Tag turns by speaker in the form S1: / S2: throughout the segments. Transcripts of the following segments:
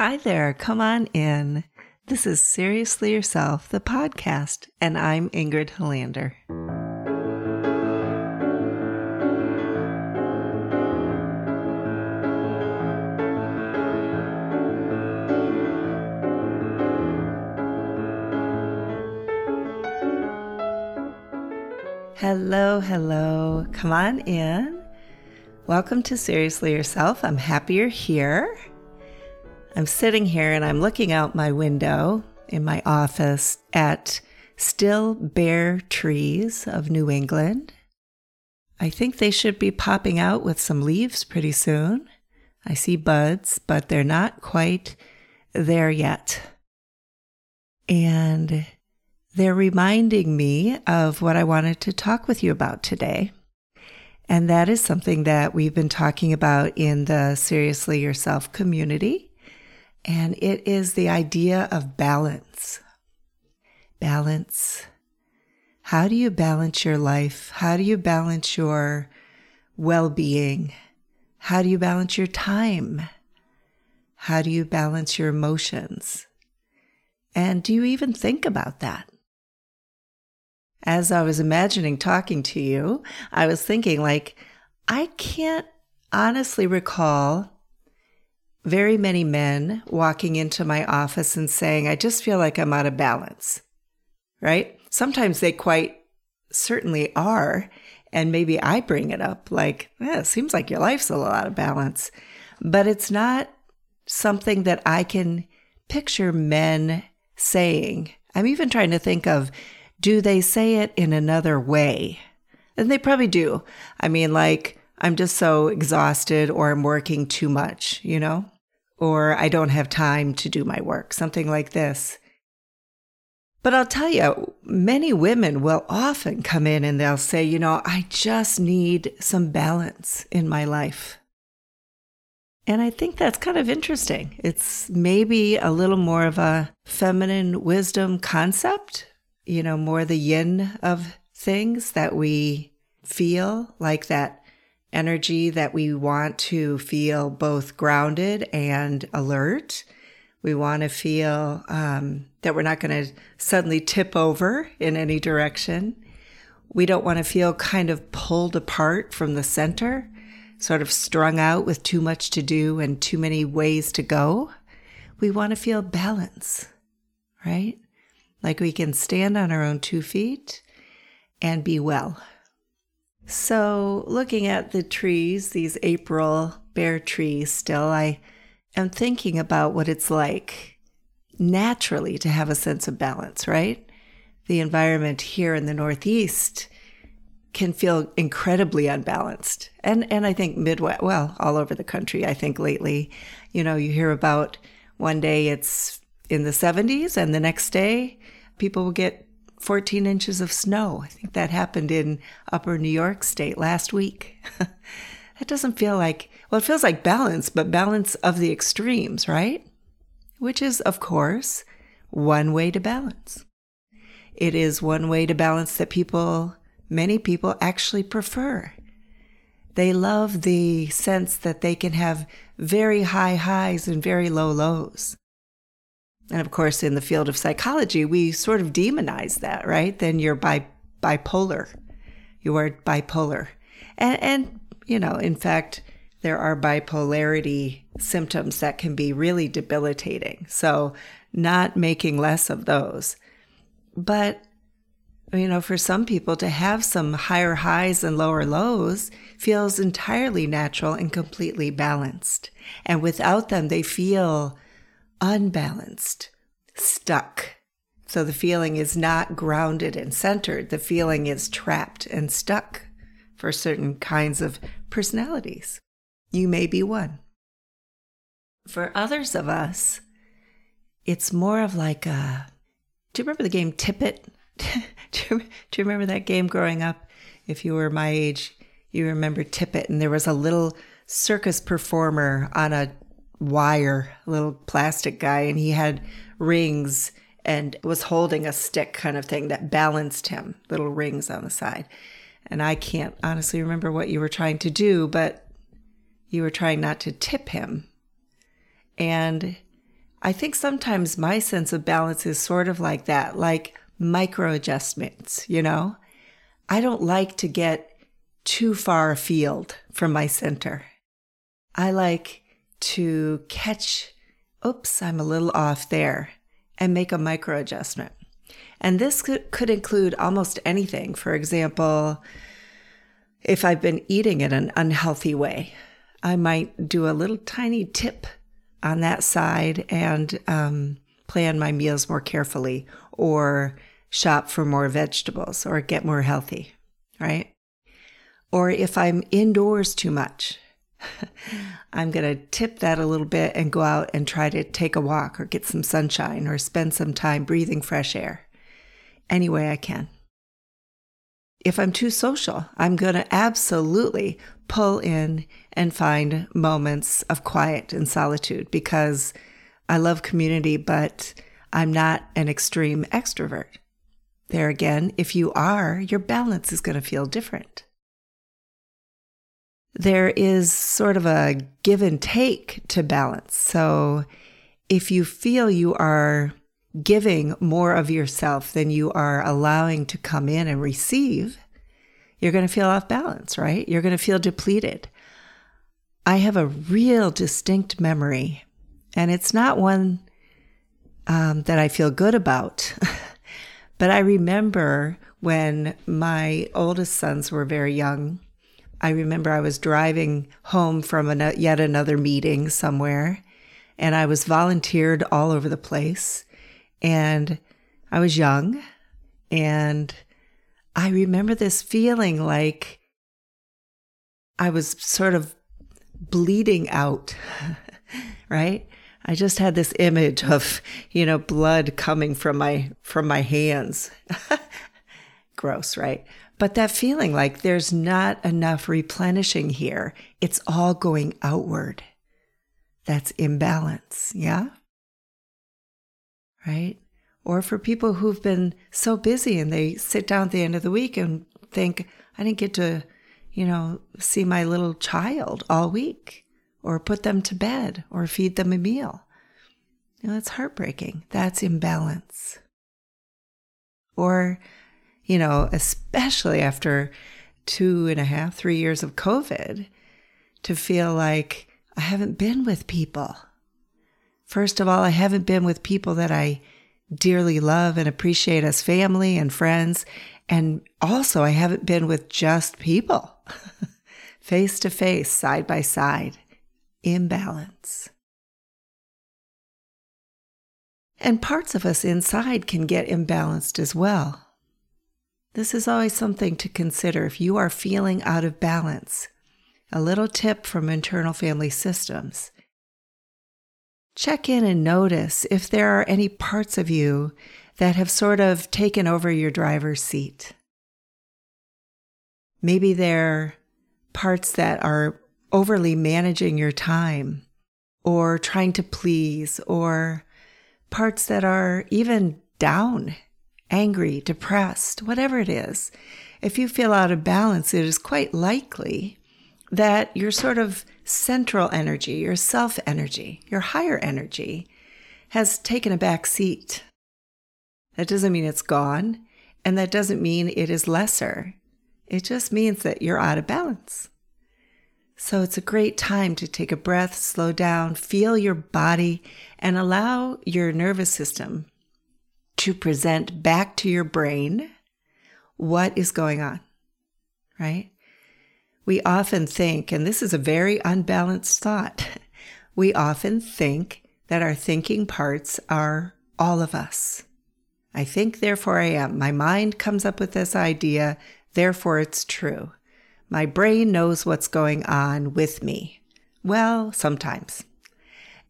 S1: Hi there, come on in. This is Seriously Yourself, the podcast, and I'm Ingrid Helander. Hello, hello. Come on in. Welcome to Seriously Yourself. I'm happy you're here. I'm sitting here and I'm looking out my window in my office at still bare trees of New England. I think they should be popping out with some leaves pretty soon. I see buds, but they're not quite there yet. And they're reminding me of what I wanted to talk with you about today. And that is something that we've been talking about in the Seriously Yourself community and it is the idea of balance. Balance. How do you balance your life? How do you balance your well being? How do you balance your time? How do you balance your emotions? And do you even think about that? As I was imagining talking to you, I was thinking, like, I can't honestly recall very many men walking into my office and saying, I just feel like I'm out of balance, right? Sometimes they quite certainly are. And maybe I bring it up like, eh, it seems like your life's a little out of balance. But it's not something that I can picture men saying. I'm even trying to think of do they say it in another way? And they probably do. I mean, like, I'm just so exhausted or I'm working too much, you know? or I don't have time to do my work, something like this. But I'll tell you, many women will often come in and they'll say, you know, I just need some balance in my life. And I think that's kind of interesting. It's maybe a little more of a feminine wisdom concept, you know, more the yin of things that we feel like that energy that we want to feel both grounded and alert. We want to feel um, that we're not going to suddenly tip over in any direction. We don't want to feel kind of pulled apart from the center, sort of strung out with too much to do and too many ways to go. We want to feel balance, right? Like we can stand on our own two feet and be well. So, looking at the trees, these April bare trees still, I am thinking about what it's like naturally to have a sense of balance, right? The environment here in the Northeast can feel incredibly unbalanced. And and I think Midwest, well, all over the country, I think lately, you know, you hear about one day it's in the 70s and the next day people will get 14 inches of snow. I think that happened in upper New York State last week. that doesn't feel like, well, it feels like balance, but balance of the extremes, right? Which is, of course, one way to balance. It is one way to balance that people, many people actually prefer. They love the sense that they can have very high highs and very low lows. And of course, in the field of psychology, we sort of demonize that, right? Then you're bi- bipolar. You are bipolar. And, and, you know, in fact, there are bipolarity symptoms that can be really debilitating. So, not making less of those. But, you know, for some people to have some higher highs and lower lows feels entirely natural and completely balanced. And without them, they feel unbalanced, stuck. So the feeling is not grounded and centered. The feeling is trapped and stuck for certain kinds of personalities. You may be one. For others of us, it's more of like a. Do you remember the game Tip-It? do, you, do you remember that game growing up? If you were my age, you remember Tip-It, and there was a little circus performer on a wire, little plastic guy, and he had rings and was holding a stick kind of thing that balanced him, little rings on the side. And I can't honestly remember what you were trying to do, but you were trying not to tip him. And I think sometimes my sense of balance is sort of like that, like micro adjustments, you know? I don't like to get too far afield from my center. I like to catch, oops, I'm a little off there, and make a micro adjustment. And this could, could include almost anything. For example, if I've been eating in an unhealthy way, I might do a little tiny tip on that side and um, plan my meals more carefully or shop for more vegetables or get more healthy, right? Or if I'm indoors too much, I'm going to tip that a little bit and go out and try to take a walk or get some sunshine or spend some time breathing fresh air any way I can. If I'm too social, I'm going to absolutely pull in and find moments of quiet and solitude because I love community, but I'm not an extreme extrovert. There again, if you are, your balance is going to feel different. There is sort of a give and take to balance. So if you feel you are giving more of yourself than you are allowing to come in and receive, you're going to feel off balance, right? You're going to feel depleted. I have a real distinct memory, and it's not one um, that I feel good about. but I remember when my oldest sons were very young. I remember I was driving home from an, yet another meeting somewhere, and I was volunteered all over the place. And I was young, and I remember this feeling like I was sort of bleeding out, right? I just had this image of, you know, blood coming from my from my hands. Gross, right? But that feeling like there's not enough replenishing here. It's all going outward. That's imbalance, yeah? Right? Or for people who've been so busy and they sit down at the end of the week and think, I didn't get to, you know, see my little child all week or put them to bed or feed them a meal. You know, that's heartbreaking. That's imbalance. Or, you know, especially after two and a half, three years of COVID, to feel like I haven't been with people. First of all, I haven't been with people that I dearly love and appreciate as family and friends. And also, I haven't been with just people, face to face, side by side, imbalance. And parts of us inside can get imbalanced as well. This is always something to consider if you are feeling out of balance. A little tip from internal family systems check in and notice if there are any parts of you that have sort of taken over your driver's seat. Maybe they're parts that are overly managing your time or trying to please or parts that are even down, angry, depressed, whatever it is. If you feel out of balance, it is quite likely that your sort of central energy, your self energy, your higher energy has taken a back seat. That doesn't mean it's gone, and that doesn't mean it is lesser. It just means that you're out of balance. So it's a great time to take a breath, slow down, feel your body, and allow your nervous system to present back to your brain what is going on, right? We often think, and this is a very unbalanced thought, we often think that our thinking parts are all of us. I think, therefore I am. My mind comes up with this idea, therefore it's true. My brain knows what's going on with me. Well, sometimes.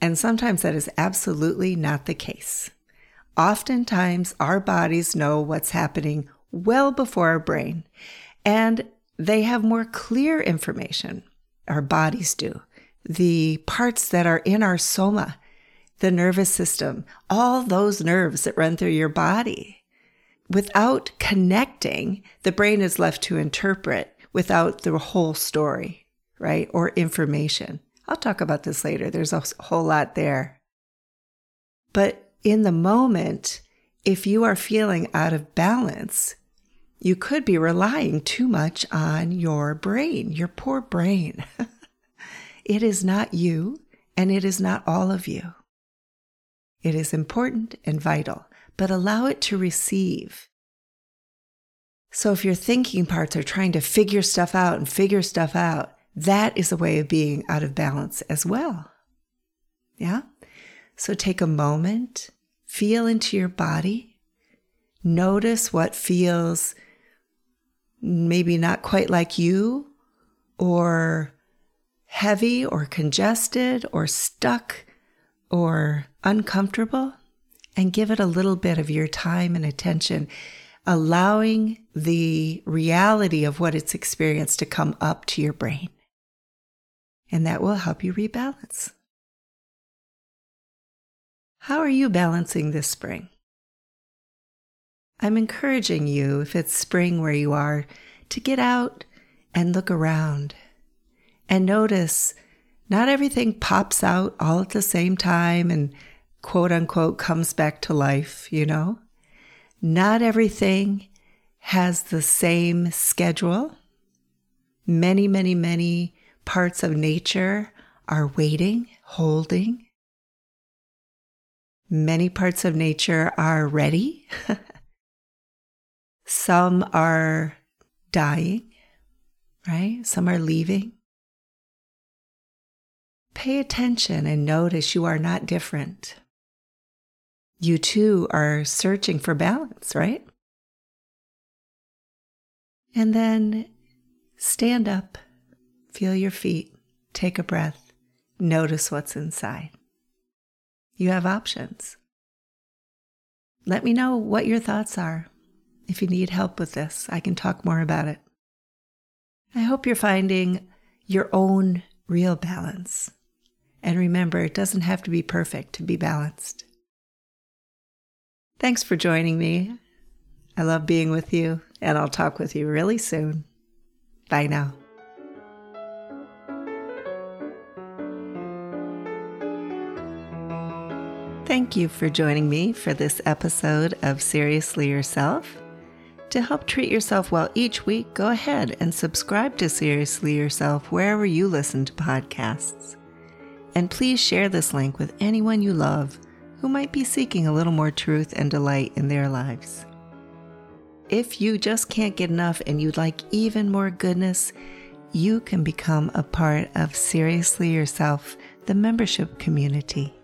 S1: And sometimes that is absolutely not the case. Oftentimes, our bodies know what's happening well before our brain. And they have more clear information. Our bodies do. The parts that are in our soma, the nervous system, all those nerves that run through your body. Without connecting, the brain is left to interpret without the whole story, right? Or information. I'll talk about this later. There's a whole lot there. But in the moment, if you are feeling out of balance, you could be relying too much on your brain, your poor brain. it is not you, and it is not all of you. It is important and vital, but allow it to receive. So if your thinking parts are trying to figure stuff out and figure stuff out, that is a way of being out of balance as well. Yeah? So take a moment, feel into your body, notice what feels maybe not quite like you, or heavy, or congested, or stuck, or uncomfortable, and give it a little bit of your time and attention allowing the reality of what it's experienced to come up to your brain. And that will help you rebalance. How are you balancing this spring? I'm encouraging you, if it's spring where you are, to get out and look around and notice not everything pops out all at the same time and quote unquote comes back to life, you know? Not everything has the same schedule. Many, many, many parts of nature are waiting, holding. Many parts of nature are ready. Some are dying, right? Some are leaving. Pay attention and notice you are not different you too are searching for balance, right? And then stand up, feel your feet, take a breath, notice what's inside. You have options. Let me know what your thoughts are. If you need help with this, I can talk more about it. I hope you're finding your own real balance. And remember, it doesn't have to be perfect to be balanced. Thanks for joining me. I love being with you, and I'll talk with you really soon. Bye now. Thank you for joining me for this episode of Seriously Yourself. To help treat yourself well each week, go ahead and subscribe to Seriously Yourself wherever you listen to podcasts. And please share this link with anyone you love who might be seeking a little more truth and delight in their lives. If you just can't get enough and you'd like even more goodness, you can become a part of Seriously Yourself, the membership community.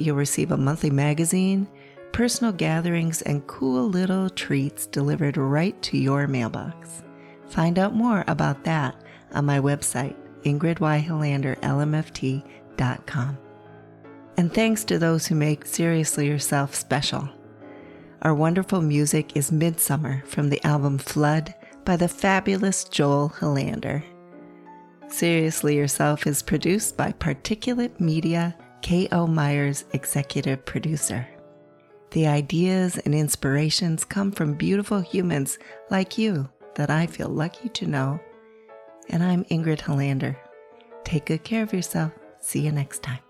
S1: You'll receive a monthly magazine, personal gatherings, and cool little treats delivered right to your mailbox. Find out more about that on my website, ingridyhilanderlmft.com. And thanks to those who make Seriously Yourself special. Our wonderful music is Midsummer from the album Flood by the fabulous Joel Helander. Seriously Yourself is produced by Particulate Media, K.O. Myers, executive producer. The ideas and inspirations come from beautiful humans like you that I feel lucky to know. And I'm Ingrid Helander. Take good care of yourself. See you next time.